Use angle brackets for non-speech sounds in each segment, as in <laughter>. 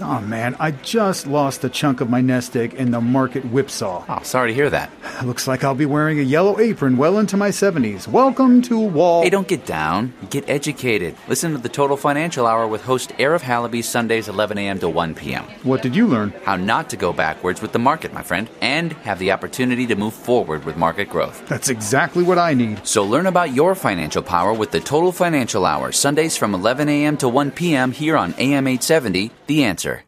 Oh man, I just lost a chunk of my nest egg in the market whipsaw. Oh, sorry to hear that. <sighs> Looks like I'll be wearing a yellow apron well into my 70s. Welcome to Wall. Hey, don't get down. Get educated. Listen to the Total Financial Hour with host Arif Halaby Sundays 11 a.m. to 1 p.m. What did you learn? How not to go backwards with the market, my friend, and have the opportunity to move forward with market growth. That's exactly what I need. So learn about your financial power with the Total Financial Hour Sundays from 11 a.m. to 1 p.m. here on AM 870. The answer.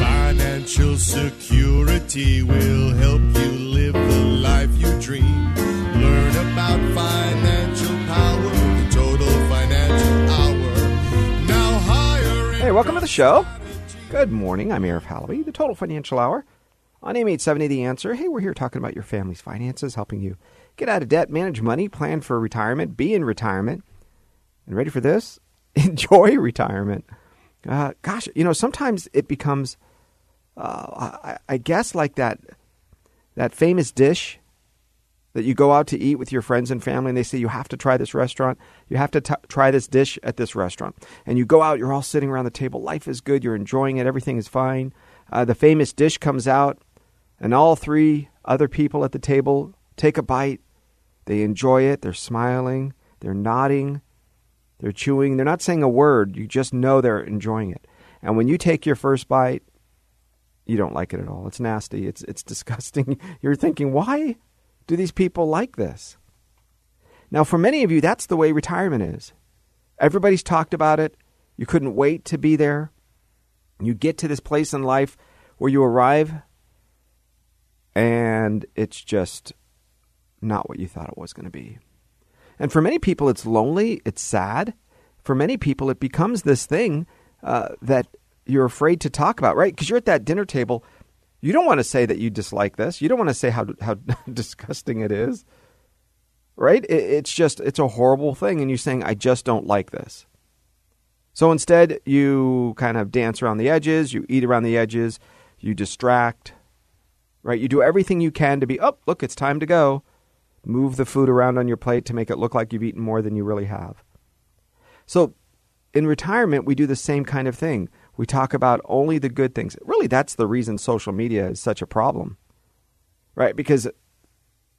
Financial security will help you live the life you dream. Learn about financial power, the total financial hour. Now. Hey, welcome to the show. Good morning. I'm Arif Halaby, the Total Financial Hour on AM 870 The Answer. Hey, we're here talking about your family's finances, helping you get out of debt, manage money, plan for retirement, be in retirement. And ready for this? <laughs> Enjoy retirement. Uh, gosh, you know, sometimes it becomes, uh, I, I guess, like that that famous dish that you go out to eat with your friends and family, and they say you have to try this restaurant, you have to t- try this dish at this restaurant, and you go out, you're all sitting around the table, life is good, you're enjoying it, everything is fine. Uh, the famous dish comes out, and all three other people at the table take a bite, they enjoy it, they're smiling, they're nodding, they're chewing. They're not saying a word. You just know they're enjoying it. And when you take your first bite, you don't like it at all. It's nasty. It's it's <laughs> disgusting. You're thinking, why do these people like this? Now, for many of you, that's the way retirement is. Everybody's talked about it. You couldn't wait to be there. You get to this place in life where you arrive, and it's just not what you thought it was going to be. And for many people, it's lonely, it's sad. For many people, it becomes this thing uh, that you're afraid to talk about, right? Because you're at that dinner table. You don't want to say that you dislike this. You don't want to say how, how <laughs> disgusting it is, right? It, it's just, it's a horrible thing. And you're saying, I just don't like this. So instead, you kind of dance around the edges, you eat around the edges, you distract, right? You do everything you can to be, oh, look, it's time to go move the food around on your plate to make it look like you've eaten more than you really have. So, in retirement, we do the same kind of thing. We talk about only the good things. Really, that's the reason social media is such a problem, right? Because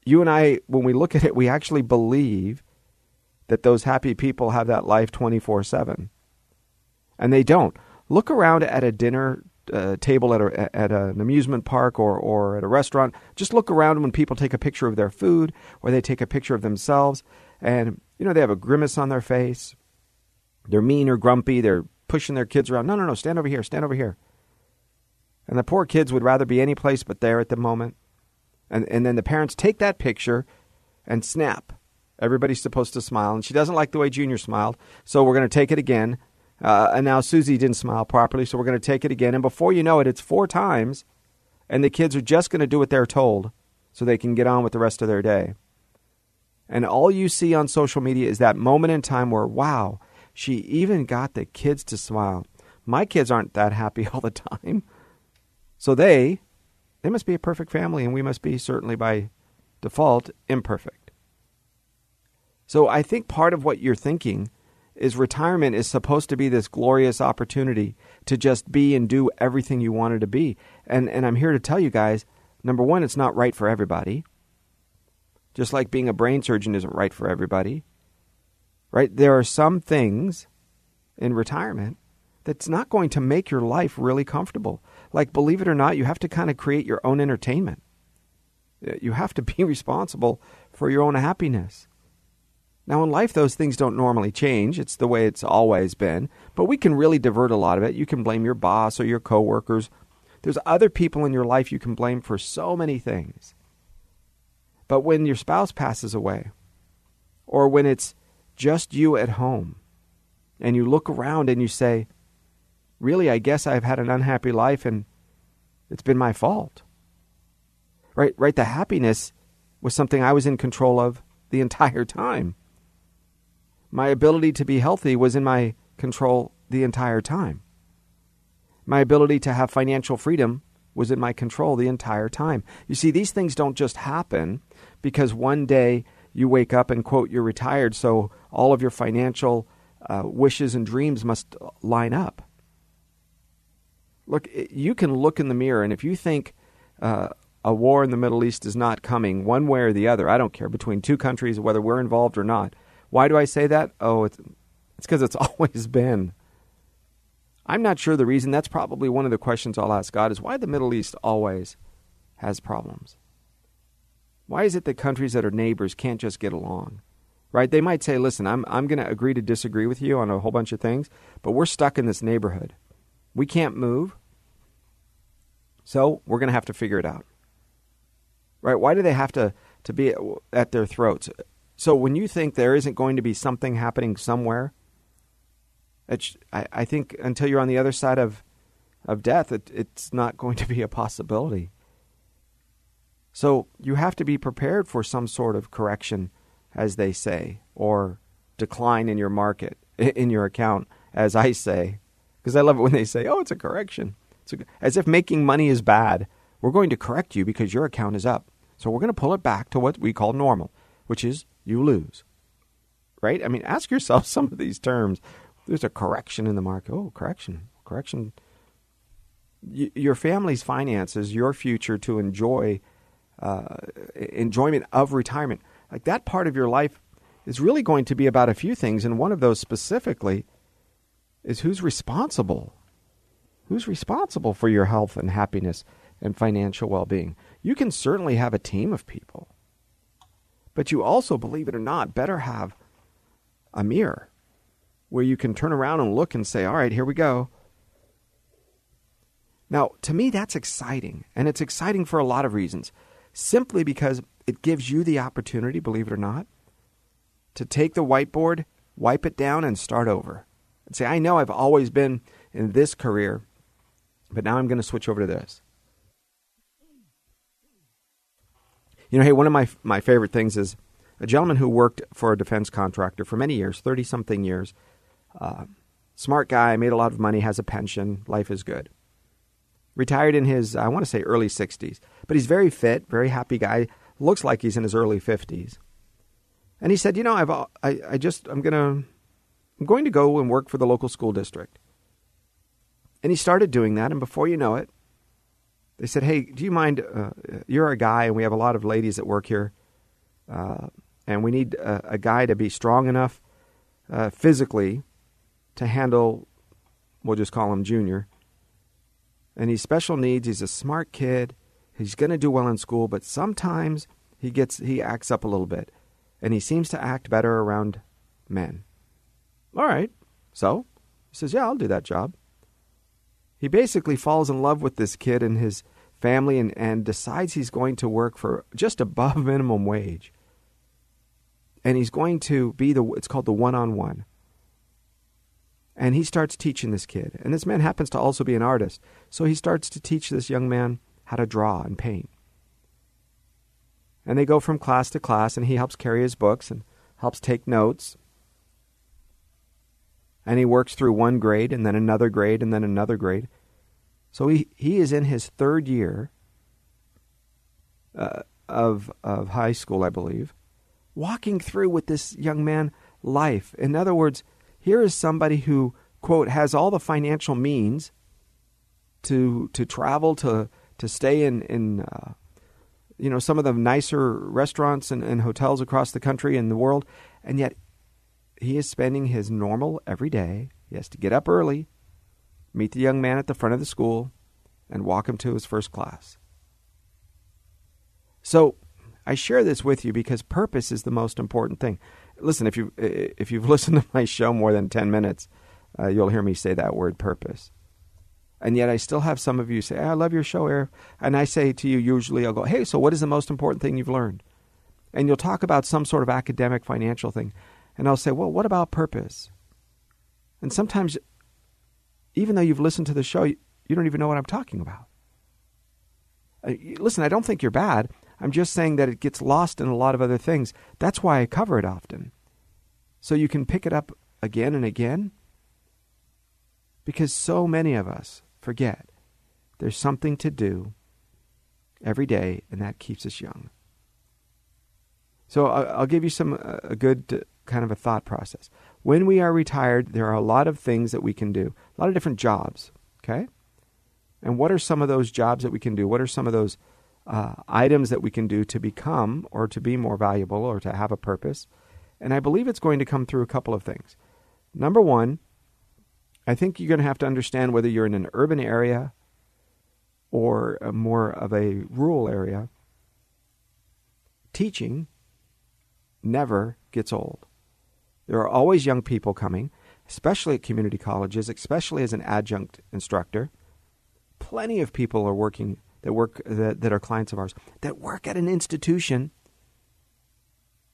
you and I, when we look at it, we actually believe that those happy people have that life 24 7. And they don't. Look around at a dinner uh, table at, a, at an amusement park or, or at a restaurant, just look around when people take a picture of their food or they take a picture of themselves and, you know, they have a grimace on their face. They're mean or grumpy. They're pushing their kids around. No, no, no, stand over here, stand over here. And the poor kids would rather be any place but there at the moment. And, and then the parents take that picture and snap. Everybody's supposed to smile. And she doesn't like the way Junior smiled. So we're going to take it again. Uh, and now Susie didn't smile properly, so we're going to take it again. And before you know it, it's four times, and the kids are just going to do what they're told so they can get on with the rest of their day. And all you see on social media is that moment in time where, wow, she even got the kids to smile. My kids aren't that happy <laughs> all the time. So they they must be a perfect family and we must be certainly by default imperfect. So I think part of what you're thinking is retirement is supposed to be this glorious opportunity to just be and do everything you wanted to be. And and I'm here to tell you guys, number 1, it's not right for everybody. Just like being a brain surgeon isn't right for everybody. Right? There are some things in retirement that's not going to make your life really comfortable. Like believe it or not, you have to kind of create your own entertainment. You have to be <laughs> responsible for your own happiness. Now, in life, those things don't normally change. It's the way it's always been. But we can really divert a lot of it. You can blame your boss or your coworkers. There's other people in your life you can blame for so many things. But when your spouse passes away, or when it's just you at home, and you look around and you say, really, I guess I've had an unhappy life and it's been my fault. Right, right. The happiness was something I was in control of the <laughs> entire time. My ability to be healthy was in my control the entire time. My ability to have financial freedom was in my control the entire time. You see, these things don't just happen because one day you wake up and quote, you're retired, so all of your financial uh, wishes and dreams must line up. Look, you can look in the mirror, and if you think uh, a war in the Middle East is not coming, one way or the other, I don't care, between two countries, whether we're involved or not. Why do I say that? Oh, it's it's because it's <laughs> always been. I'm not sure the reason. That's probably one of the questions I'll ask God is why the Middle East always has problems. Why is it that countries that are neighbors can't just get along? Right? They might say, listen, I'm, I'm going to agree to disagree with you on a whole bunch of things, but we're stuck in this neighborhood. We can't move. So we're going to have to figure it out. Right? Why do they have to, to be at their throats? So when you think there isn't going to be something happening somewhere, I, I think until you're on the other side of, of death, it, it's not going to be a possibility. So you have to be prepared for some sort of correction, as they say, or decline in your market, in your account, as I say. Because I love it when they say, oh, it's a correction. It's a, as if making money is bad. We're going to correct you because your account is up. So we're going to pull it back to what we call normal, which is you lose. Right? I mean, ask yourself <laughs> some of these terms. There's a correction in the market. Oh, correction. Correction. Y- your family's finances, your future to enjoy uh, enjoyment of retirement. Like that part of your life is really going to be about a few things, and one of those specifically is who's responsible. Who's responsible for your health and happiness and financial well being? You can certainly have a team of people, but you also, believe it or not, better have a mirror where you can turn around and look and say, all right, here we go. Now, to me, that's exciting, and it's exciting for a lot of reasons simply because it gives you the opportunity, believe it or not, to take the whiteboard, wipe it down, and start over. And say, I know I've always been in this career, but now I'm going to switch over to this. You know, hey, one of my, my favorite things is a gentleman who worked for a defense contractor for many years, 30 something years. Uh, smart guy, made a lot of money, has a pension, life is good. Retired in his, I want to say, early 60s. But he's very fit, very happy guy. Looks like he's in his early 50s. And he said, "You know, I've I, I just I'm to I'm going to go and work for the local school district." And he started doing that, and before you know it, they said, "Hey, do you mind? Uh, you're a guy, and we have a lot of ladies that work here, uh, and we need a, a, guy to be strong enough uh, physically to handle. We'll just call him Junior. And he's special needs. He's a smart kid. He's going to do well in school, but sometimes he gets he acts up a little bit, and he seems to act better around men. All right, so he says, "Yeah, I'll do that job." He basically falls in love with this kid and his family, and, and decides he's going to work for just above <laughs> minimum wage, and he's going to be the it's called the one-on-one. And he starts teaching this kid, and this man happens to also be an artist, so he starts to teach this young man how to draw and paint. And they go from class to class, and he helps carry his books and helps take notes. And he works through one grade, and then another grade, and then another grade. So he, he is in his third year uh, of, of high school, I believe, walking through with this young man life. In other words, here is somebody who, quote, has all the financial means to, to travel to to stay in in uh, you know some of the nicer restaurants and, and hotels across the country and the world, and yet he is spending his normal every day. He has to get up early, meet the young man at the front of the school, and walk him to his first class. So I share this with you because purpose is the most important thing. Listen, if you if you've <laughs> listened to my show more than ten minutes, uh, you'll hear me say that word purpose. And yet I still have some of you say, I love your show, Eric. And I say to you, usually I'll go, hey, so what is the most important thing you've learned? And you'll talk about some sort of academic financial thing. And I'll say, well, what about purpose? And sometimes, even though you've listened to the show, you, you don't even know what I'm talking about. Uh, listen, I don't think you're bad. I'm just saying that it gets lost in a lot of other things. That's why I cover it often. So you can pick it up again and again. Because so many of us forget there's something to do every day, and that keeps us young. So I'll give you some a good uh, kind of a thought process. When we are retired, there are a lot of things that we can do, a lot of different jobs. Okay, and what are some of those jobs that we can do? What are some of those uh, items that we can do to become or to be more valuable or to have a purpose? And I believe it's going to come through a couple of things. Number one, I think you're going to have to understand whether you're in an urban area or more of a rural area. Teaching never gets old. There are always young people coming, especially at community colleges, especially as an adjunct instructor. Plenty of people are working that work that, that are clients of ours that work at an institution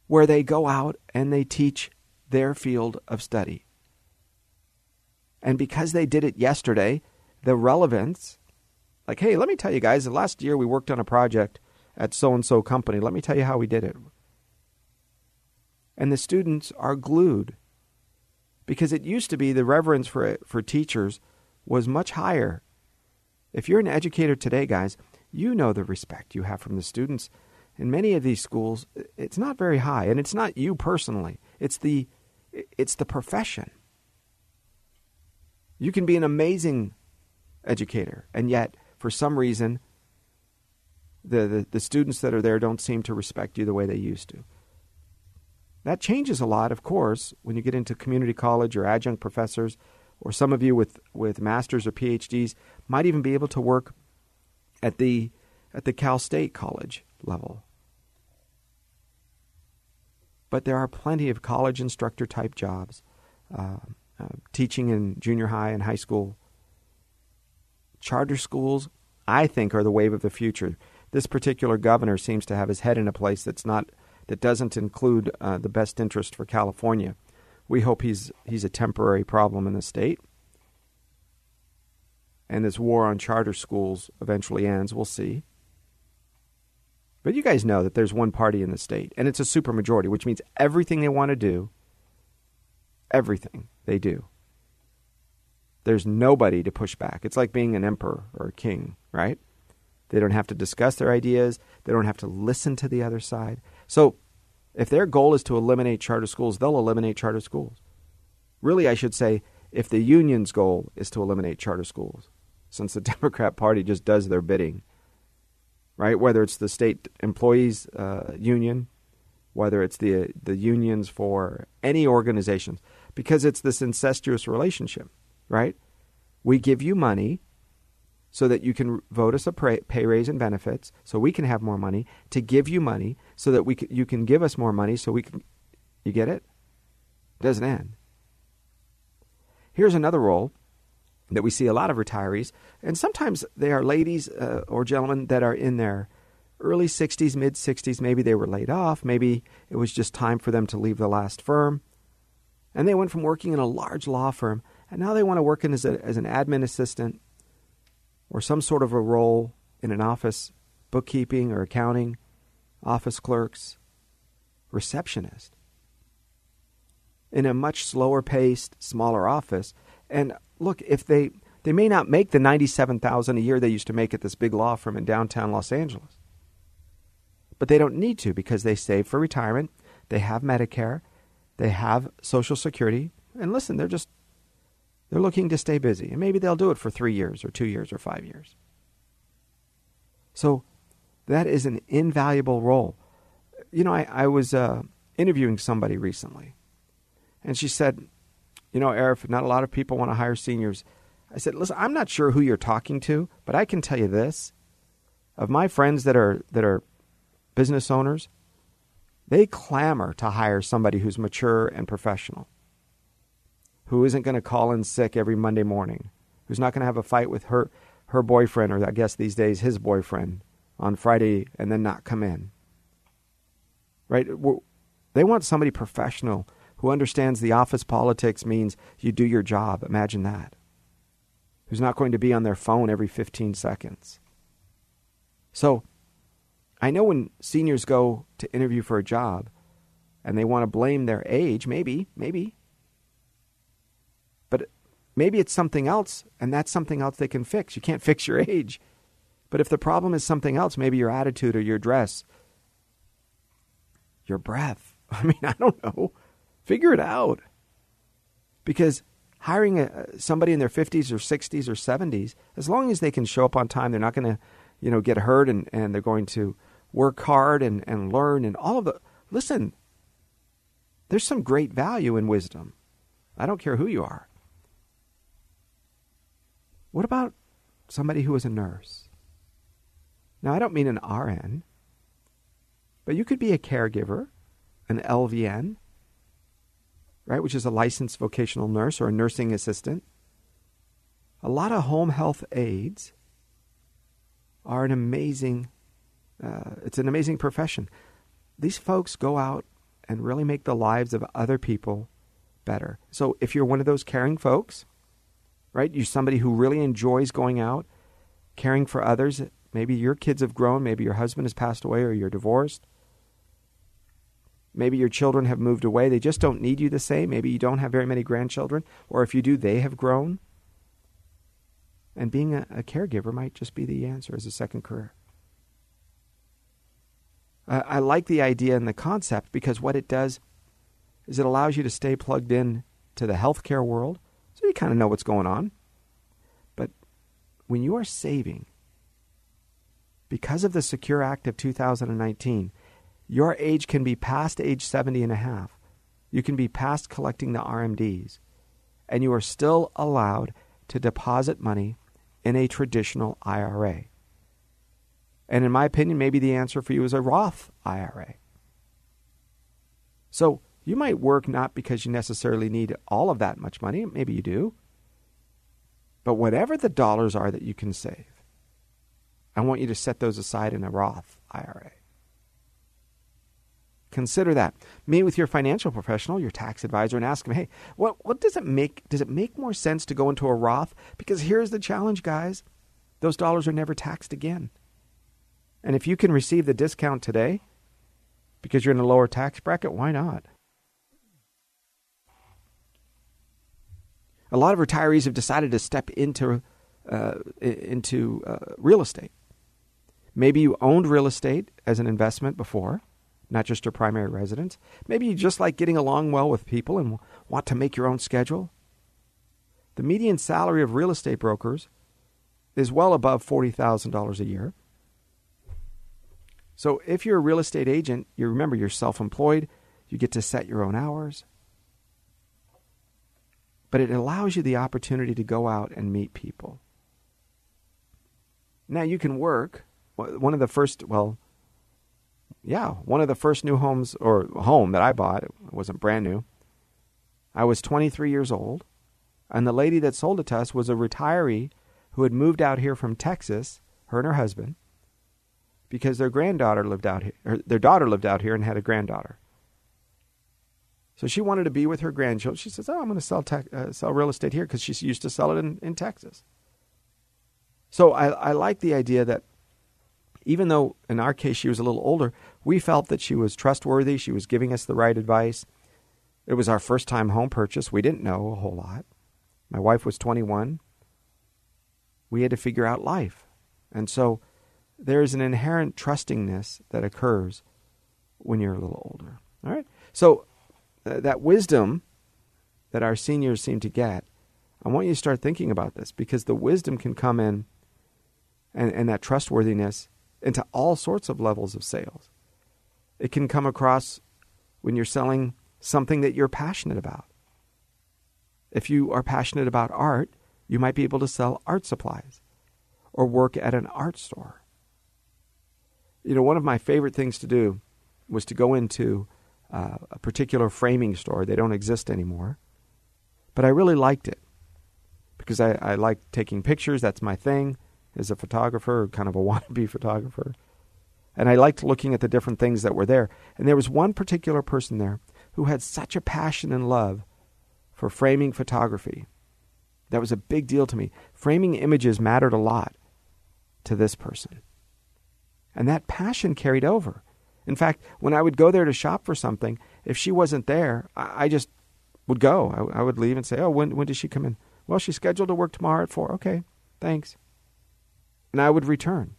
where they go out and they teach their field of study. And because they did it yesterday, the relevance, like, hey, let me tell you guys, last year we worked on a project at so and so company. Let me tell you how we did it. And the students are glued because it used to be the reverence for, for teachers was much higher. If you're an educator today, guys, you know the respect you have from the students. In many of these schools, it's not very high, and it's not you personally. It's the it's the profession. You can be an amazing educator, and yet for some reason the, the, the students that are there don't seem to respect you the way they used to. That changes a lot, of course, when you get into community college or adjunct professors, or some of you with, with masters or PhDs might even be able to work at the at the Cal State College level. But there are plenty of college instructor type jobs, uh, uh, teaching in junior high and high school. Charter schools, I think, are the wave of the future. This particular governor seems to have his head in a place that's not that doesn't include uh, the best interest for California. We hope he's he's a temporary problem in the state. And this war on charter schools eventually ends. We'll see. But you guys know that there's one party in the state, and it's a supermajority, which means everything they want to do, everything they do. There's nobody to push back. It's like being an emperor or a king, right? They don't have to discuss their ideas. They don't have to listen to the other side. So, if their goal is to eliminate charter schools, they'll eliminate charter schools. Really, I should say, if the union's goal is to eliminate charter schools, since the <laughs> Democrat Party just does their bidding, right? Whether it's the state employees uh, union, whether it's the the unions for any organizations, because it's this incestuous relationship, right? We give you money so that you can vote us a pay raise and benefits, so we can have more money to give you money, so that we can, you can give us more money, so we can. You get it? it doesn't end. Here's another role that we see a lot of retirees, and sometimes they are ladies uh, or gentlemen that are in their early 60s, mid 60s. Maybe they were laid off. Maybe it was just time for them to leave the last firm. And they went from working in a large law firm, and now they want to work in as, a, as an admin assistant or some sort of a role in an office, bookkeeping or accounting, office clerks, receptionist, in a much slower paced, smaller office. And look, if they they may not make the 97,000 a year they used to make at this big law firm in downtown Los Angeles. But they don't need to because they save for retirement, they have Medicare, they have Social Security, and listen, they're just they're looking to stay busy, and maybe they'll do it for three years, or two years, or five years. So that is an invaluable role. You know, I, I was uh, interviewing somebody recently, and she said, You know, Arif, not a lot of people want to hire seniors. I said, Listen, I'm not sure who you're talking to, but I can tell you this. Of my friends that are, that are business owners, they clamor to hire somebody who's mature and professional who isn't going to call in sick every Monday morning, who's not going to have a fight with her her boyfriend or I guess these days his boyfriend on Friday and then not come in. Right? They want somebody professional who understands the office politics means you do your job. Imagine that. Who's not going to be on their phone every 15 seconds. So, I know when seniors go to interview for a job and they want to blame their age, maybe, maybe. Maybe it's something else, and that's something else they can fix. You can't <laughs> fix your age. But if the problem is something else, maybe your attitude or your dress, your breath, <laughs> I mean, I don't know. Figure it out. Because hiring a, uh, somebody in their 50s or 60s or 70s, as long as they can show up on time, they're not going to, you know, get hurt and, and they're going to work hard and, and learn and all of the. Listen, there's some great value in wisdom. I don't care who you are. What about somebody who is a nurse? Now, I don't mean an RN, but you could be a caregiver, an LVN, right, which is a licensed vocational nurse or a nursing assistant. A lot of home health aides are an amazing, uh, it's an amazing profession. These folks go out and really make the lives of other people better. So if you're one of those caring folks, right, you're somebody who really enjoys going out, caring for others, maybe your kids have grown, maybe your husband has passed away or you're divorced. Maybe your children have moved away. They just don't need you the same. Maybe you don't have very many grandchildren. Or if you do, they have grown. And being a, a caregiver might just be the answer as a second career. I like the idea and the concept because what it does is it allows you to stay plugged in to the healthcare world, so you kind of know what's going on. But when you are saving, because of the Secure Act of 2019, your age can be past age 70 and a half. You can be past collecting the RMDs, and you are still allowed to deposit money in a traditional IRA. And in my opinion, maybe the answer for you is a Roth IRA. So you might work not because you necessarily need all of that much money, maybe you do. But whatever the dollars are that you can save, I want you to set those aside in a Roth IRA. Consider that. Meet with your financial professional, your tax advisor, and ask them, hey, what, what does it make? Does it make more sense to go into a Roth? Because here's the challenge, guys. Those dollars are never taxed again. And if you can receive the discount today because you're in a lower tax bracket, why not? A lot of retirees have decided to step into uh, into uh, real estate. Maybe you owned real estate as an investment before, not just your primary residence. Maybe you just like getting along well with people and want to make your own schedule. The median salary of real estate brokers is well above $40,000 a year. So if you're a real estate agent, you remember you're self-employed, you get to set your own hours. But it allows you the opportunity to go out and meet people. Now you can work. One of the first, well, yeah, one of the first new homes or home that I bought, it wasn't brand new. I was 23 years old, and the lady that sold it to us was a retiree who had moved out here from Texas, her and her husband because their granddaughter lived out here, their daughter lived out here and had a granddaughter. So she wanted to be with her grandchildren. She says, "Oh, I'm going to sell te- uh, sell real estate here because she used to sell it in, in Texas." So I, I like the idea that even though in our case she was a little older, we felt that she was trustworthy. She was giving us the right advice. It was our first time home purchase. We didn't know a whole lot. My wife was 21. We had to figure out life, and so there is an inherent trustingness that occurs when you're a little older. All right? So, uh, that wisdom that our seniors seem to get, I want you to start thinking about this because the wisdom can come in and, and that trustworthiness into all sorts of levels of sales. It can come across when you're selling something that you're passionate about. If you are passionate about art, you might be able to sell art supplies or work at an art store you know, one of my favorite things to do was to go into uh, a particular framing store. They don't exist anymore. But I really liked it because I, I like taking pictures. That's my thing as a photographer, kind of a <laughs> wannabe photographer. And I liked looking at the different things that were there. And there was one particular person there who had such a passion and love for framing photography. That was a big deal to me. Framing images mattered a lot to this person. And that passion carried over. In fact, when I would go there to shop for something, if she wasn't there, I, I just would go. I, I, would leave and say, Oh, when, when does she come in? Well, she's scheduled to work tomorrow at 4. Okay, thanks. And I would return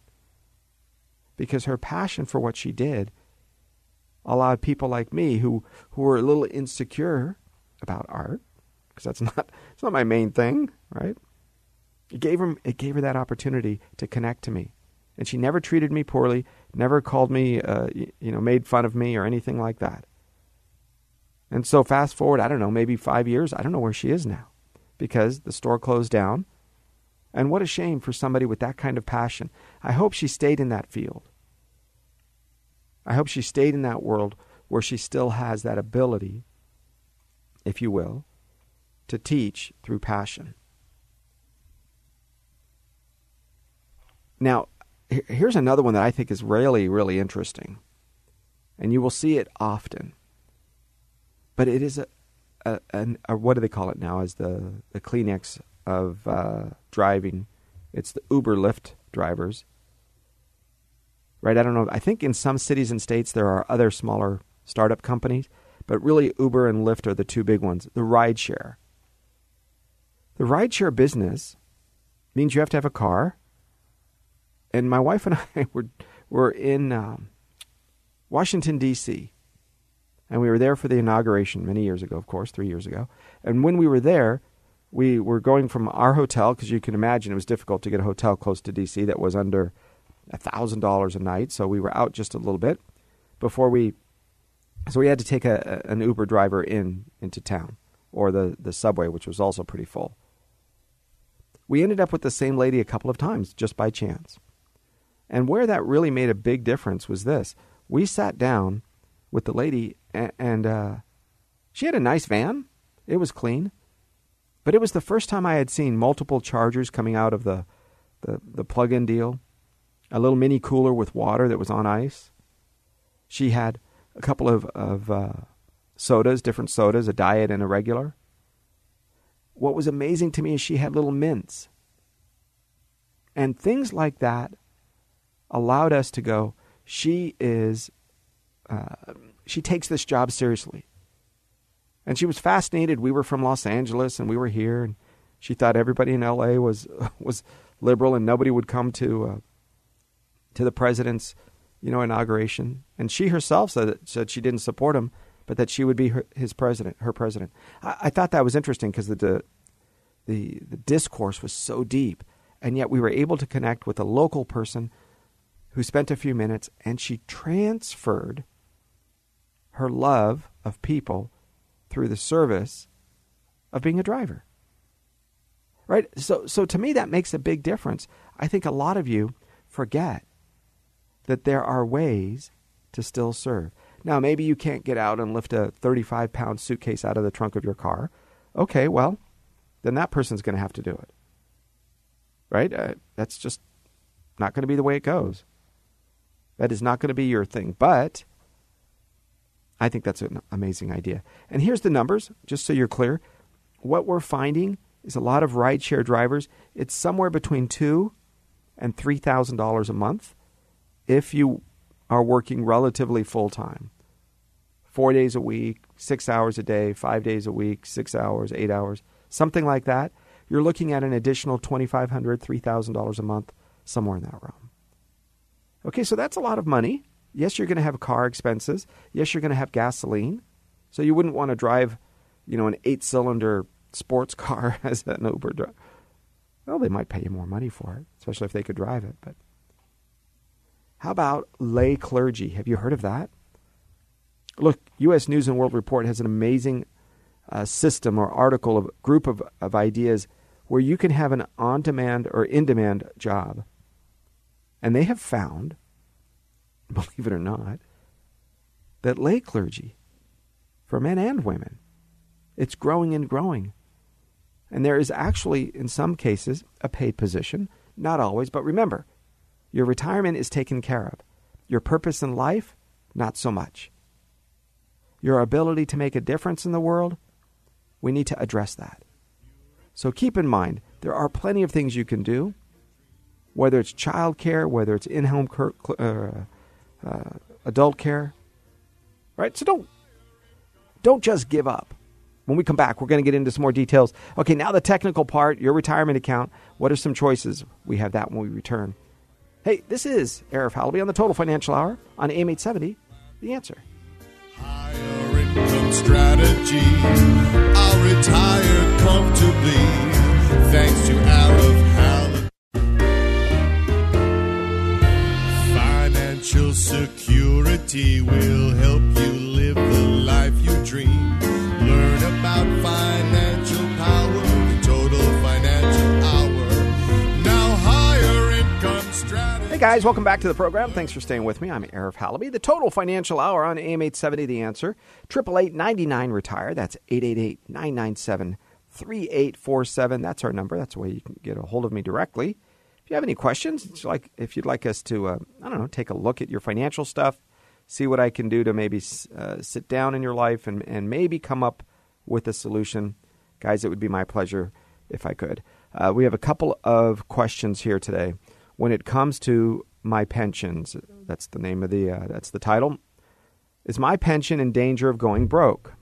because her passion for what she did allowed people like me who, who were a little insecure about art, because that's <laughs> not, it's not my main thing, right? It gave, her, it gave her that opportunity to connect to me. And she never treated me poorly, never called me, uh, you know, made fun of me or anything like that. And so fast forward, I don't know, maybe five years, I don't know where she is now because the store closed down. And what a shame for somebody with that kind of passion. I hope she stayed in that field. I hope she stayed in that world where she still has that ability, if you will, to teach through passion. Now, here's another one that I think is really, really interesting. And you will see it often. But it is a, a, a, what do they call it now? As the, the Kleenex of uh, driving. It's the Uber Lyft drivers. Right? I don't know. I think in some cities and states there are other smaller startup companies, but really Uber and Lyft are the two big ones. The rideshare. The rideshare business means you have to have a car and my wife and <laughs> I were were in um, Washington D.C. and we were there for the inauguration many years ago, of course, three years ago. And when we were there, we were going from our hotel because you can imagine it was difficult to get a hotel close to D.C. that was under thousand dollars a night. So we were out just a little bit before we. So we had to take a, an Uber driver in into town or the the subway, which was also pretty full. We ended up with the same lady a couple of times just by chance. And where that really made a big difference was this: we sat down with the lady, and, and uh, she had a nice van. It was clean, but it was the first time I had seen multiple chargers coming out of the the, the plug-in deal. A little mini cooler with water that was on ice. She had a couple of of uh, sodas, different sodas, a diet and a regular. What was amazing to me is she had little mints. And things like that allowed us to go, she is, uh, she takes this job seriously. And she was fascinated. We were from Los Angeles and we were here, and she thought everybody in LA was <laughs> was liberal and nobody would come to uh, to the president's you know inauguration. And she herself said said she didn't support him, but that she would be her, his president, her president. I, I thought that was interesting because the, the the discourse was so deep, and yet we were able to connect with a local person who spent a few minutes and she transferred her love of people through the service of being a driver. Right? So so to me that makes a big difference. I think a lot of you forget that there are ways to still serve. Now maybe you can't get out and lift a 35 pound suitcase out of the trunk of your car. Okay, well, then that person's going to have to do it. Right? Uh, that's just not going to be the way it goes. That is not going to be your thing. But I think that's an amazing idea. And here's the numbers, just so you're clear. What we're finding is a lot of rideshare drivers, it's somewhere between two and three thousand dollars a month if you are working relatively full time. Four days a week, six hours a day, five days a week, six hours, eight hours, something like that. You're looking at an additional $2,500, $3,000 a month, somewhere in that realm. Okay, so that's a lot of money. Yes, you're going to have car expenses. Yes, you're going to have gasoline. So you wouldn't want to drive, you know, an eight-cylinder sports <laughs> car as an Uber driver. Well, they might pay you more money for it, especially if they could drive it. But how about lay clergy? Have you heard of that? Look, U.S. News and World Report has an amazing uh, system or article of group of, of ideas where you can have an on-demand or in-demand job and they have found, <laughs> believe it or not, that lay clergy, for men and women, it's growing and growing. And there is actually, in some cases, a paid position. Not always, but remember, your retirement is taken care of. Your purpose in life, not so much. your ability to make a difference in the world, we need to address that. So keep in mind, there are plenty of things you can do, whether it's child care, whether it's in home uh, uh, adult care. Right? So don't, don't just give up. When we come back, we're going to get into some more details. Okay, now the technical part, your retirement account. What are some choices? We have that when we return. Hey, this is Arif Halaby on the Total Financial Hour on AM 870. The answer. Higher income strategy. I'll retire comfortably thanks to Arif security will help you live the life you dream. Learn about financial power, the Total Financial Hour. Now, higher income strategy. Hey guys, welcome back to the program. Thanks for staying with me. I'm Arif Halaby. The Total Financial Hour on AM 870 The Answer. 888 retire That's 888-997-3847. That's our number. That's the way you can get a hold of me directly. If you have any questions, like if you'd like us to, uh, I don't know, take a look at your financial stuff, see what I can do to maybe uh, sit down in your life and, and maybe come up with a solution, guys, it would be my pleasure if I could. Uh, we have a couple of questions here today when it comes to my pensions. That's the name of the uh, that's the title. Is my pension in danger of going broke?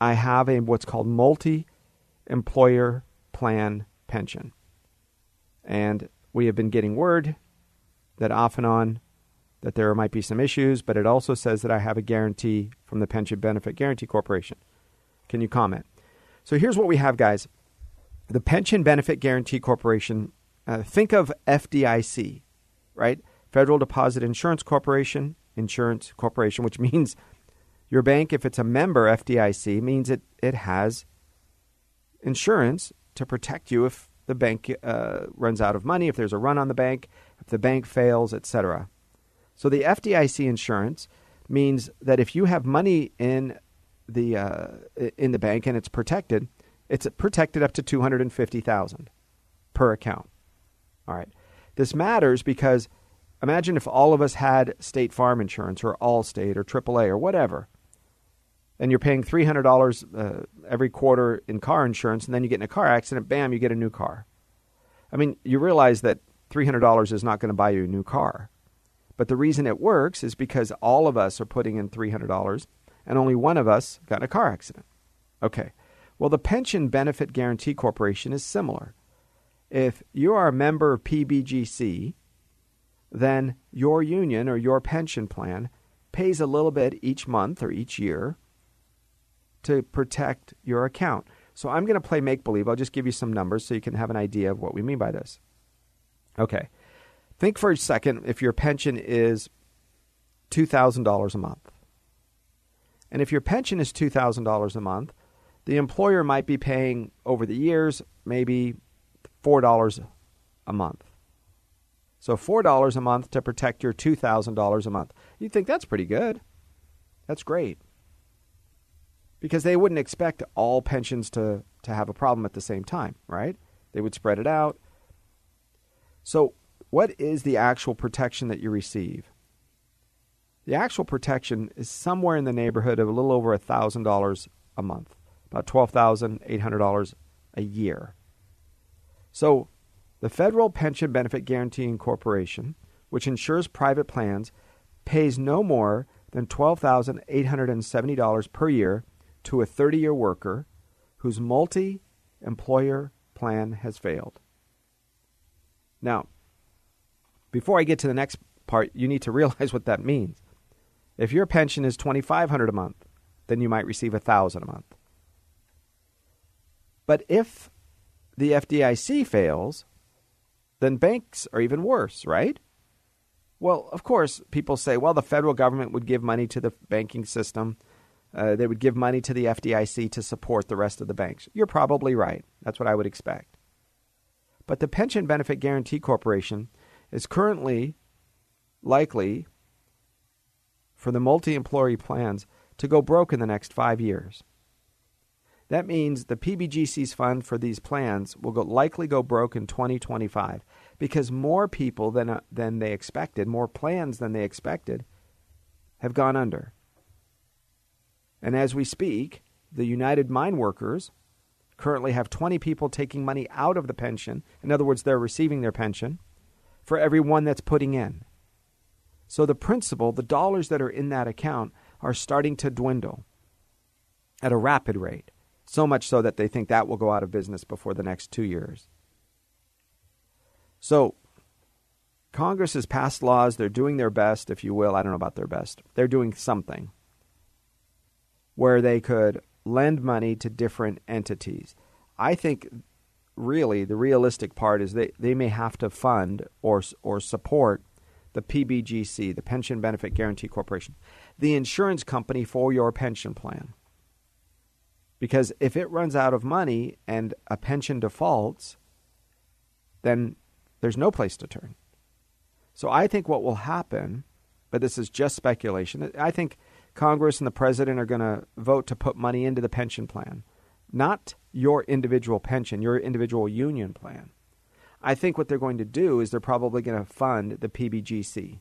I have a what's called multi-employer plan pension, and we have been getting word that off and on that there might be some issues, but it also says that I have a guarantee from the Pension Benefit Guaranty Corporation. Can you comment? So here's what we have, guys. The Pension Benefit Guaranty Corporation, uh, think of FDIC, right? Federal Deposit Insurance Corporation, Insurance Corporation, which <laughs> means your bank, if it's a member FDIC, means it, it has insurance to protect you if the bank uh, runs out of money, if there's a run on the bank, if the bank fails, etc. So the FDIC insurance means that if you have money in the uh, in the bank and it's protected, it's protected up to two hundred and fifty thousand per account. All right, this matters because imagine if all of us had State Farm insurance or Allstate or AAA or whatever, and you're paying three hundred dollars uh, every quarter in car insurance, and then you get in a car accident, bam, you get a new car. I mean, you realize that three hundred dollars is not going to buy you a new car. But the reason it works is because all of us are putting in $300 and only one of us got in a car accident. Okay. Well, the Pension Benefit Guaranty Corporation is similar. If you are a member of PBGC, then your union or your pension plan pays a little bit each month or each year to protect your account. So I'm going to play make believe. I'll just give you some numbers so you can have an idea of what we mean by this. Okay. Think for a second if your pension is $2,000 a month. And if your pension is $2,000 a month, the employer might be paying over the years maybe $4 a month. So $4 a month to protect your $2,000 a month. You think that's pretty good. That's great. Because they wouldn't expect all pensions to, to have a problem at the same time, right? They would spread it out. So what is the actual protection that you receive? The actual protection is somewhere in the neighborhood of a little over $1,000 a month, about $12,800 a year. So, the Federal Pension Benefit Guarantying Corporation, which insures private plans, pays no more than $12,870 per year to a 30 year worker whose multi employer plan has failed. Now, before I get to the next part, you need to realize <laughs> what that means. If your pension is 2500 a month, then you might receive 1000 a month. But if the FDIC fails, then banks are even worse, right? Well, of course, people say, well, the federal government would give money to the banking system. Uh, they would give money to the FDIC to support the rest of the banks. You're probably right. That's what I would expect. But the Pension Benefit Guaranty Corporation is currently likely for the multi employee plans to go broke in the next five years. That means the PBGC's fund for these plans will go, likely go broke in 2025 because more people than, uh, than they expected, more plans than they expected, have gone under. And as we speak, the United Mine Workers currently have 20 people taking money out of the pension. In other words, they're receiving their pension for every one that's putting in. So the principal, the dollars that are in that account, are starting to dwindle at a rapid rate, so much so that they think that will go out of business before the next two years. So Congress has passed laws. They're doing their best, if you will. I don't know about their best. They're doing something where they could lend money to different entities. I think really the realistic part is they, they may have to fund or, or support the PBGC, the Pension Benefit Guaranty Corporation, the insurance company for your pension plan. Because if it runs out of money and a pension defaults, then there's no place to turn. So I think what will happen, but this is just speculation, I think Congress and the president are going to vote to put money into the pension plan, not your individual pension, your individual union plan. I think what they're going to do is they're probably going to fund the PBGC.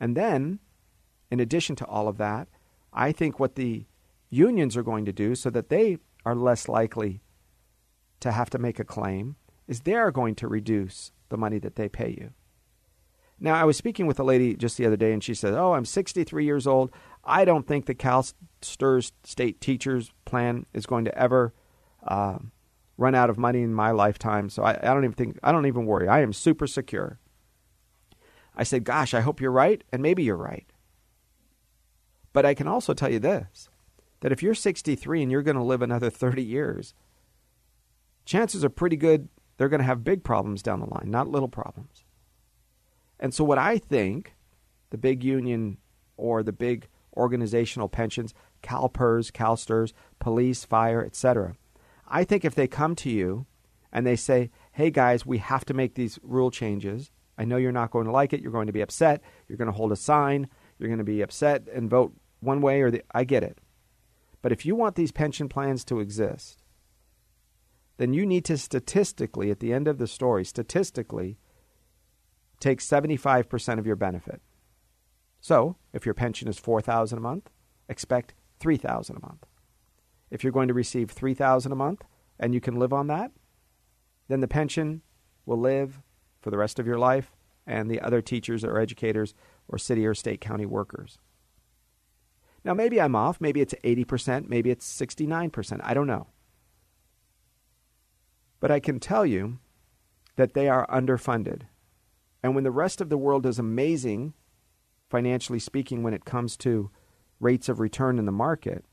And then, in addition to all of that, I think what the unions are going to do so that they are less likely to have to make a claim is they're going to reduce the money that they pay you. Now, I was speaking with a lady just the other day, and she said, Oh, I'm 63 years old. I don't think the CalSTRS state teachers plan is going to ever uh, run out of money in my lifetime. So I, I don't even think, I don't even worry. I am super secure. I said, Gosh, I hope you're right, and maybe you're right. But I can also tell you this that if you're 63 and you're going to live another 30 years, chances are pretty good they're going to have big problems down the line, not little problems. And so, what I think the big union or the big organizational pensions, CalPERS, CalSTRS, police, fire, etc., I think if they come to you and they say, hey guys, we have to make these rule changes. I know you're not going to like it. You're going to be upset. You're going to hold a sign. You're going to be upset and vote one way or the. I get it. But if you want these pension plans to exist, then you need to statistically, at the end of the story, statistically, take 75% of your benefit. So, if your pension is 4000 a month, expect 3000 a month. If you're going to receive 3000 a month and you can live on that, then the pension will live for the rest of your life and the other teachers or educators or city or state county workers. Now, maybe I'm off. Maybe it's 80%. Maybe it's 69%. I don't know. But I can tell you that they are underfunded and when the rest of the world is amazing, financially speaking, when it comes to rates of return in the market,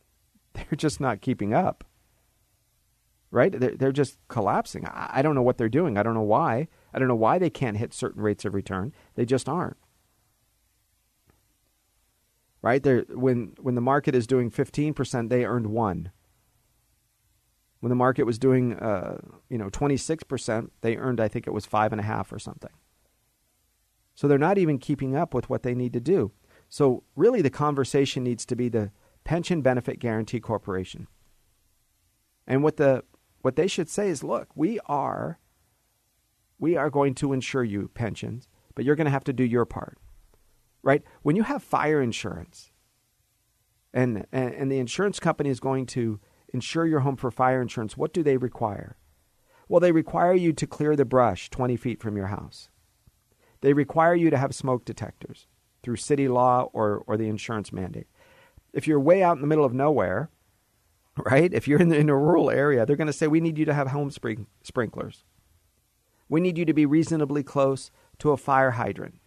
<laughs> they're just not keeping up. Right? They're, they're just collapsing. I, I don't know what they're doing. I don't know why. I don't know why they can't hit certain rates of return. They just aren't. Right? They're, when, when the market is doing 15%, they earned one. When the market was doing, uh, you know, 26%, they earned, I think it was five and a half or something. So they're not even keeping up with what they need to do. So really, the conversation needs to be the Pension Benefit Guaranty Corporation. And what the what they should say is, look, we are we are going to insure you pensions, but you're going to have to do your part. Right? When you have fire insurance and, and, and the insurance company is going to insure your home for fire insurance, what do they require? Well, they require you to clear the brush 20 feet from your house. They require you to have smoke detectors through city law or, or the insurance mandate. If you're way out in the middle of nowhere, <laughs> right? If you're in, the, in a rural area, they're going to say, we need you to have home spring, sprinklers. We need you to be reasonably close to a fire hydrant.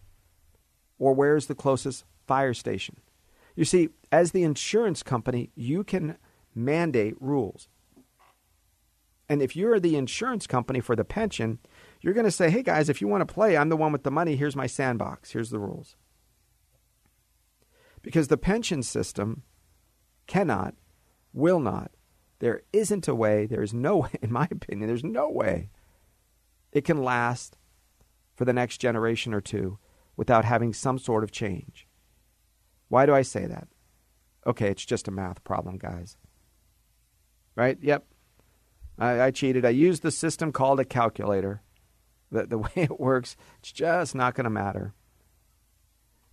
Or where's the closest fire station? You see, as the insurance company, you can mandate rules. And if you're the insurance company for the pension, you're going to say, hey guys, if you want to play, I'm the one with the money. Here's my sandbox. Here's the rules. Because the pension system cannot, will not, there isn't a way, there is no way, <laughs> in my opinion, there's no way it can last for the next generation or two without having some sort of change. Why do I say that? Okay, it's just a math problem, guys. Right? Yep. I, I cheated. I used the system called a calculator the, the <laughs> way it works, it's just not going to matter.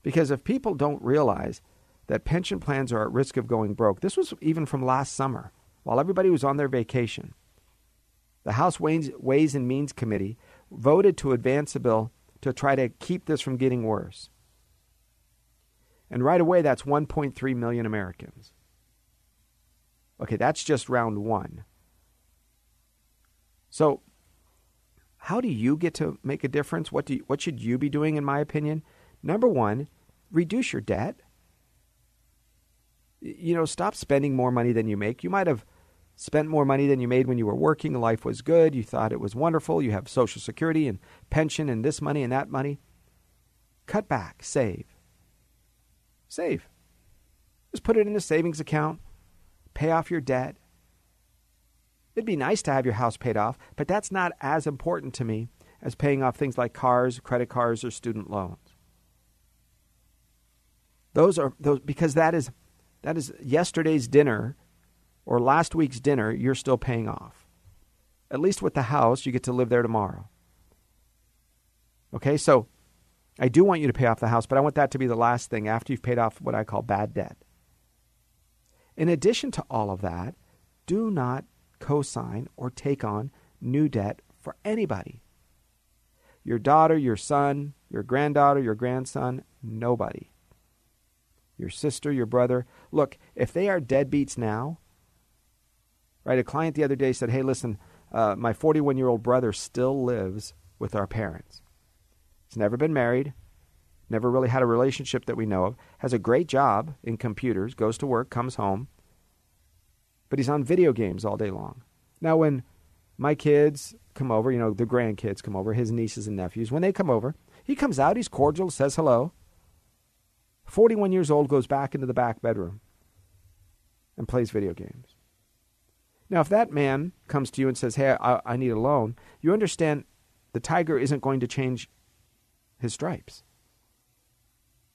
Because if people don't realize that pension plans are at risk of going broke. This was even from last summer, while everybody was on their vacation. The House Ways, Ways and Means Committee voted to advance a bill to try to keep this from getting worse. And right away, that's 1.3 million Americans. Okay, that's just round one. So, how do you get to make a difference? What, do you, what should you be doing, in my opinion? Number one, reduce your debt. You know, stop spending more money than you make. You might have spent more money than you made when you were working. Life was good. You thought it was wonderful. You have Social Security and pension and this money and that money. Cut back, save. Save. Just put it in a savings account, pay off your debt. It'd be nice to have your house paid off, but that's not as important to me as paying off things like cars, credit cards, or student loans. Those are those because that is that is yesterday's dinner or last week's dinner you're still paying off. At least with the house, you get to live there tomorrow. Okay, so I do want you to pay off the house, but I want that to be the last thing after you've paid off what I call bad debt. In addition to all of that, do not co sign or take on new debt for anybody. Your daughter, your son, your granddaughter, your grandson, nobody your sister, your brother. Look, if they are deadbeats now, right? A client the other day said, hey, listen, uh, my 41 year old brother still lives with our parents. He's never been married, never really had a relationship that we know of, has a great job in computers, goes to work, comes home, but he's on video games all day long. Now, when my kids come over, you know, the grandkids come over, his nieces and nephews, when they come over, he comes out, he's cordial, says hello. 41 years old, goes back into the back bedroom and plays video games. Now, if that man comes to you and says, Hey, I, I need a loan, you understand the tiger isn't going to change his stripes.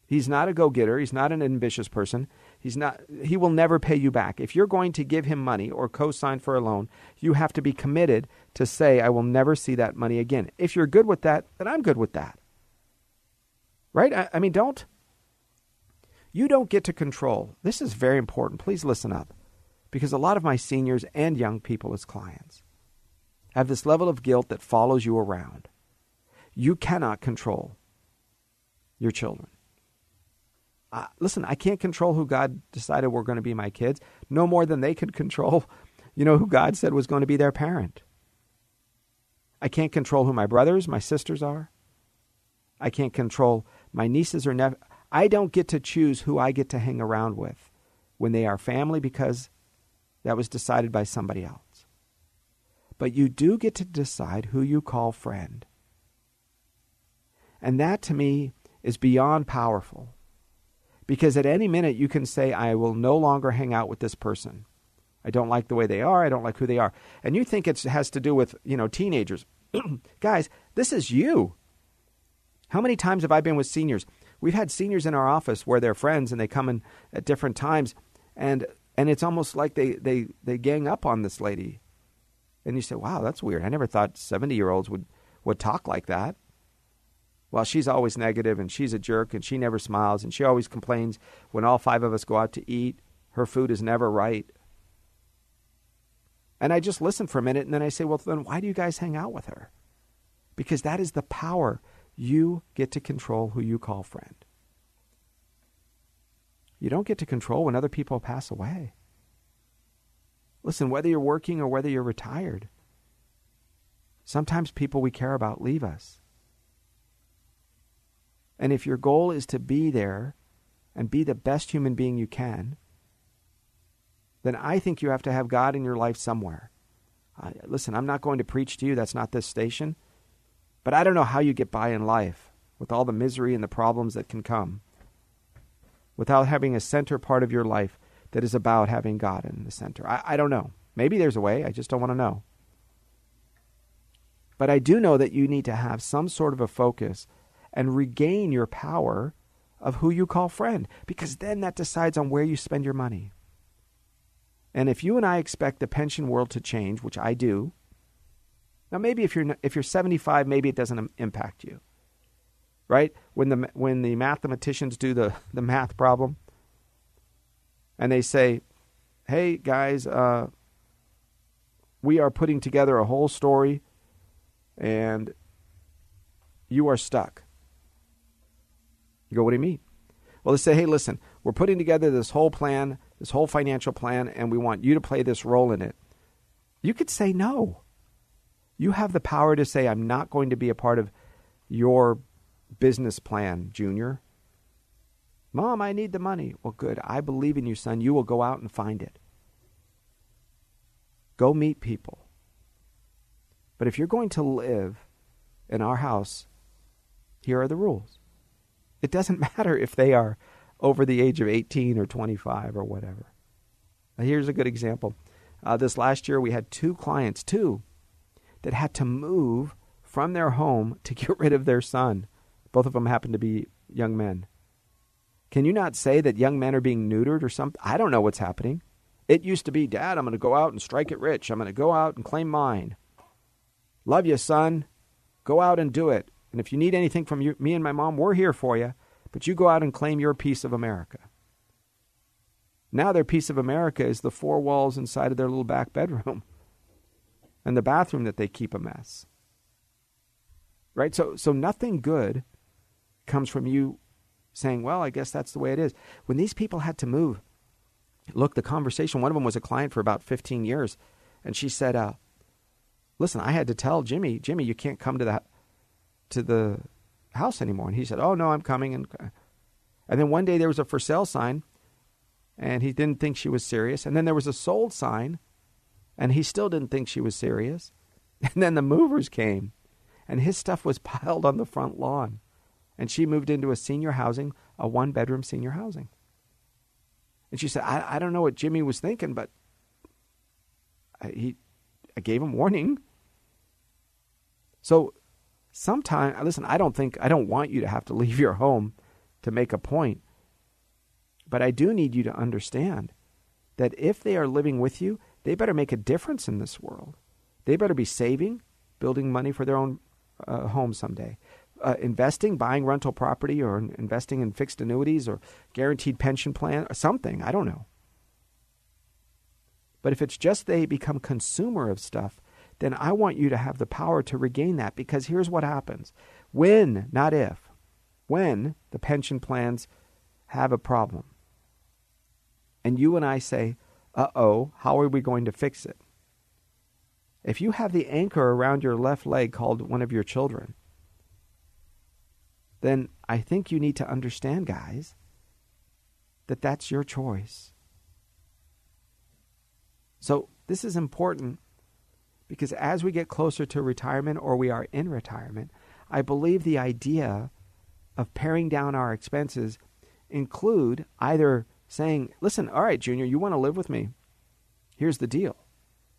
He's not a go getter. He's not an ambitious person. He's not, he will never pay you back. If you're going to give him money or co sign for a loan, you have to be committed to say, I will never see that money again. If you're good with that, then I'm good with that. Right? I, I mean, don't you don't get to control. This is very important. Please listen up. Because a lot of my seniors and young people as clients have this level of guilt that follows you around. You cannot control your children. Uh, listen, I can't control who God decided were going to be my kids, no more than they could control, you know, who God said was going to be their parent. I can't control who my brothers, my sisters are. I can't control my nieces or nephews. I don't get to choose who I get to hang around with when they are family because that was decided by somebody else. But you do get to decide who you call friend. And that to me is beyond powerful. Because at any minute you can say, I will no longer hang out with this person. I don't like the way they are. I don't like who they are. And you think it has to do with, you know, teenagers. <clears throat> Guys, this is you. How many times have I been with seniors? We've had seniors in our office where they're friends and they come in at different times, and and it's almost like they they they gang up on this lady, and you say, "Wow, that's weird. I never thought seventy year olds would would talk like that." Well, she's always negative and she's a jerk and she never smiles and she always complains when all five of us go out to eat. Her food is never right. And I just listen for a minute and then I say, well, then why do you guys hang out with her? Because that is the power you get to control who you call friend. You don't get to control when other people pass away. Listen, whether you're working or whether you're retired, sometimes people we care about leave us. And if your goal is to be there and be the best human being you can, then I think you have to have God in your life somewhere. Uh, listen, I'm not going to preach to you. That's not this station. But I don't know how you get by in life with all the misery and the problems that can come without having a center part of your life that is about having God in the center. I, I don't know. Maybe there's a way. I just don't want to know. But I do know that you need to have some sort of a focus and regain your power of who you call friend, because then that decides on where you spend your money. And if you and I expect the pension world to change, which I do, now, maybe if you're if you're 75, maybe it doesn't impact you, right? When the when the mathematicians do the <laughs> the math problem, and they say, "Hey guys, uh, we are putting together a whole story, and you are stuck." You go, "What do you mean?" Well, they say, "Hey, listen, we're putting together this whole plan, this whole financial plan, and we want you to play this role in it." You could say no. You have the power to say, "I'm not going to be a part of your business plan, Junior." Mom, I need the money. Well, good. I believe in you, son. You will go out and find it. Go meet people. But if you're going to live in our house, here are the rules. It doesn't <laughs> matter if they are over the age of 18 or 25 or whatever. Now, here's a good example. Uh, this last year, we had two clients, two, that had to move from their home to <laughs> get rid of their son. Both of them happened to be young men. Can you not say that young men are being neutered or something? I don't know what's happening. It used to be, Dad, I'm going to go out and strike it rich. I'm going to go out and claim mine. Love you, son. Go out and do it. And if you need anything from you, me and my mom, we're here for you. But you go out and claim your piece of America. Now their piece of America is the four walls inside of their little back bedroom <laughs> and the bathroom that they keep a mess. Right? So so nothing good comes from you saying, well, I guess that's the way it is. When these people had to move, look, the conversation, one of them was a client for about 15 years, and she said, uh, listen, I had to tell Jimmy, Jimmy, you can't come to the, to the house anymore. And he said, oh, no, I'm coming. And, and then one day there was a for sale sign, and he didn't think she was serious. And then there was a sold sign, and he still didn't think she was serious. <laughs> And then the movers came, and his stuff was piled on the front lawn and she moved into a senior housing, a one bedroom senior housing. And she said, I, I don't know what Jimmy was thinking, but I, he, I gave him warning. So sometimes, listen, I don't think, I don't want you to have to <laughs> leave your home to make a point. But I do need you to understand that if they are living with you, they better make a difference in this world. They better be saving, building money for their own uh, home someday uh, investing, buying rental property, or investing in fixed annuities or guaranteed pension plan, or something. I don't know. But if it's just they become consumer of stuff, then I want you to have the power to regain that because here's what happens. When, not if, when the pension plans have a problem, and you and I say, uh oh, how are we going to fix it? If you have the anchor around your left leg called one of your children, then I think you need to understand, guys, that that's your choice. So, this is important because as we get closer to retirement or we are in retirement, I believe the idea of paring down our expenses include either saying, listen, all right, Junior, you want to live with me. Here's the deal.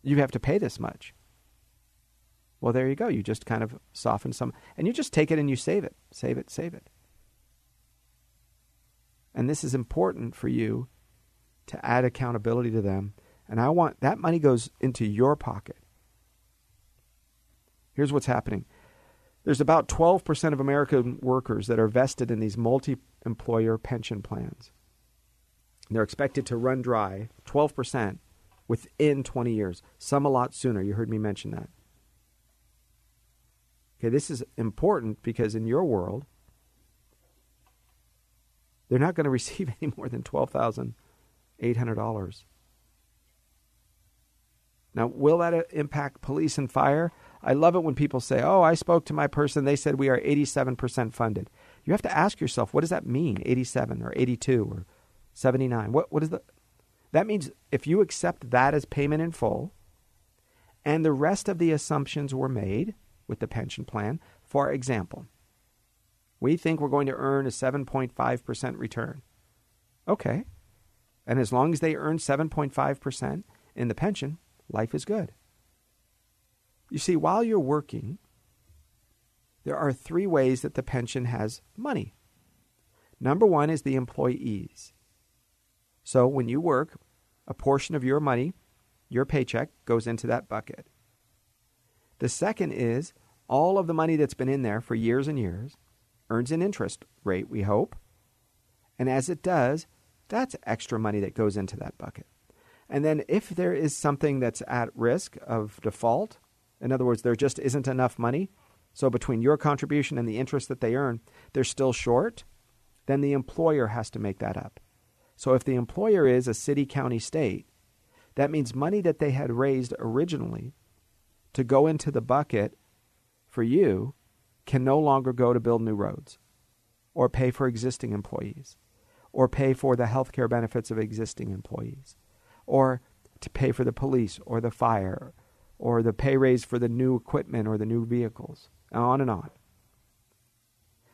You have to pay this much. Well, there you go. You just kind of soften some, and you just take it and you save it, save it, save it. And this is important for you to add accountability to them. And I want that money goes into your pocket. Here's what's happening there's about 12% of American workers that are vested in these multi employer pension plans. They're expected to run dry 12% within 20 years, some a lot sooner. You heard me mention that. Okay, this is important because in your world, they're not going <laughs> to receive any more than $12,800. Now, will that impact police and fire? I love it when people say, Oh, I spoke to my person. They said we are 87% funded. You have to ask yourself, what does that mean? 87 or 82 or 79? What, what is the. That means if you accept that as payment in full and the rest of the assumptions were made, with the pension plan. For example, we think we're going to earn a 7.5% return. Okay. And as long as they earn 7.5% in the pension, life is good. You see, while you're working, there are three ways that the pension has money. Number one is the employees. So when you work, a portion of your money, your paycheck, goes into that bucket. The second is all of the money that's been in there for years and years earns an interest rate, we hope. And as it does, That's extra money that goes into that bucket. And then if there is something that's at risk of default, in other words, there just isn't enough money, so between your contribution and the interest that they earn, they're still short, then the employer has to make that up. So if the employer is a city, county, state, that means money that they had raised originally to go into the bucket for you can no longer go to build new roads or pay for existing employees or pay for the health care benefits of existing employees or to pay for the police or the fire or the pay raise for the new equipment or the new vehicles, on and on.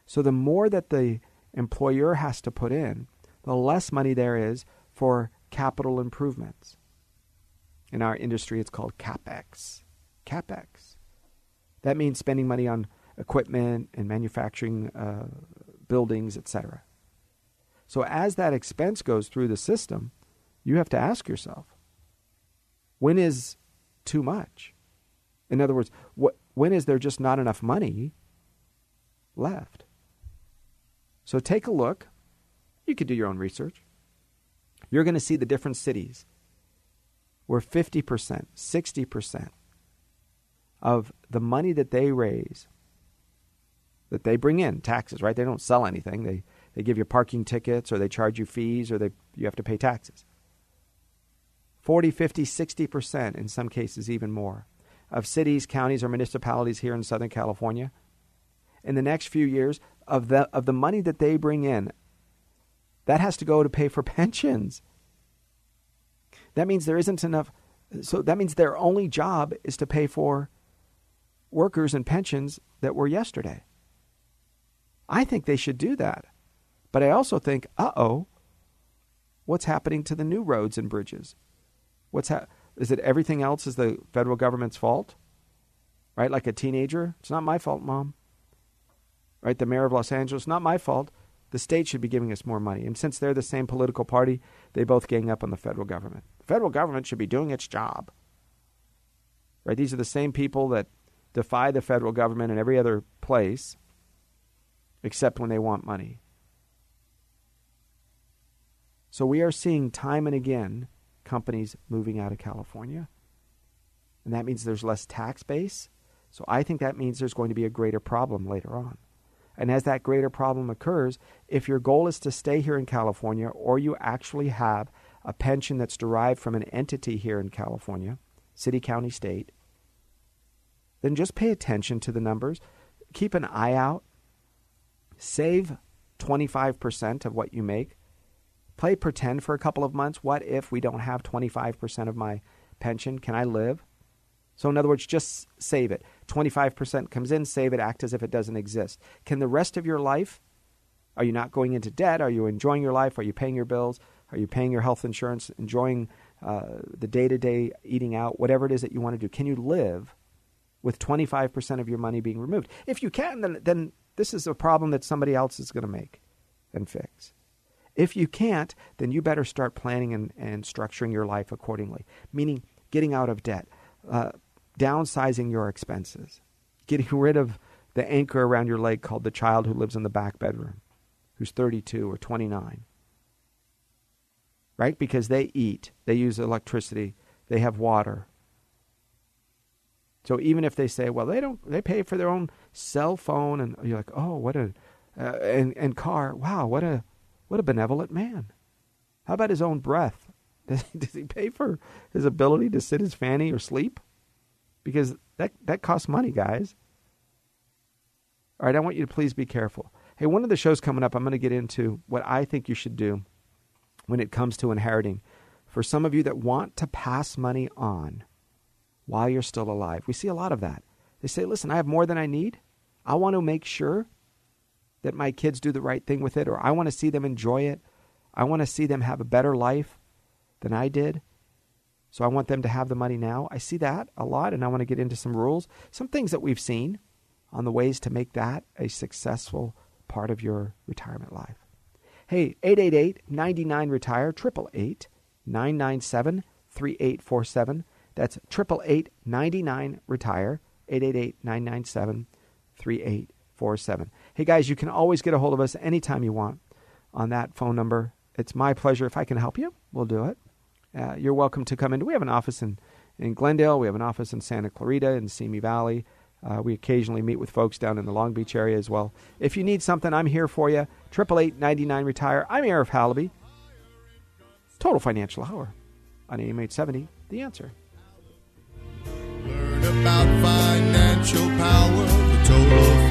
So the more that the employer has to put in, the less money there is for capital improvements. In our industry, it's called capex. Capex. That means spending money on equipment and manufacturing uh, buildings, etc. So as that expense goes through the system, you have to ask yourself, when is too much? In other words, what, when is there just not enough money left? So take a look. You could do your own research. You're going to see the different cities where 50%, 60% of the money that they raise, that they bring in, taxes, right? They don't sell anything. They, they give you parking tickets or they charge you fees or they, you have to pay taxes. 40, 50, 60%, in some cases even more, of cities, counties, or municipalities here in Southern California, in the next few years, of the, of the money that they bring in, that has to go to pay for <laughs> pensions. That means there isn't enough. So that means their only job is to pay for workers and pensions that were yesterday. I think they should do that. But I also think, uh oh, what's happening to the new roads and bridges? What's ha- is it everything else is the federal government's fault? Right? Like a teenager? It's not my fault, mom. Right? The mayor of Los Angeles, not my fault. The state should be giving us more money. And since they're the same political party, they both gang up on the federal government. The federal government should be doing its job. Right? These are the same people that defy the federal government in every other place except when they want money. So we are seeing time and again companies moving out of California. And that means there's less tax base. So I think that means there's going to be a greater problem later on. And as that greater problem occurs, if your goal is to stay here in California or you actually have a pension that's derived from an entity here in California, city, county, state, then just pay attention to the numbers. Keep an eye out. Save 25% of what you make play pretend for a couple of months. What if we don't have 25% of my pension? Can I live? So, in other words, just save it. 25% comes in, save it, act as if it doesn't exist. Can the rest of your life, are you not going into debt? Are you enjoying your life? Are you paying your bills? Are you paying your health insurance? Enjoying uh, the day to day eating out? Whatever it is that you want to do. Can you live with 25% of your money being removed? If you can, then, then this is a problem that somebody else is going to make and fix. If you can't, then you better start planning and, and structuring your life accordingly, meaning getting out of debt, uh, downsizing your expenses, getting <laughs> rid of the anchor around your leg called the child who lives in the back bedroom, who's 32 or 29. Right? Because they eat, they use electricity, they have water. So even if they say, well, they don't, they pay for their own cell phone, and you're like, oh, what a, uh, and and car, wow, what a what a benevolent man. How about his own breath? <laughs> Does he, does he pay for his ability to sit his fanny or sleep? Because that, that costs money, guys. All right, I want you to please be careful. Hey, one of the shows coming up, I'm going to get into what I think you should do when it comes to inheriting. For some of you that want to pass money on while you're still alive, we see a lot of that. They say, listen, I have more than I need. I want to make sure that my kids do the right thing with it, or I want to see them enjoy it. I want to see them have a better life than I did. So I want them to have the money now. I see that a lot, and I want to get into some rules, some things that we've seen on the ways to make that a successful part of your retirement life. Hey, 888 99 Retire, 888 997 3847. That's 888 99 Retire, 888 997 3847. Hey guys, you can always get a hold of us anytime you want on that phone number, it's my pleasure. If I can help you, we'll do it. Uh, you're welcome to come in. We have an office in, in Glendale. We have an office in Santa Clarita in Simi Valley. Uh, we occasionally meet with folks down in the Long Beach area as well. If you need something, I'm here for you. Triple eight ninety nine retire. I'm Arif Halaby. Total Financial Hour on AM eight seventy. The answer. Learn about financial power, the total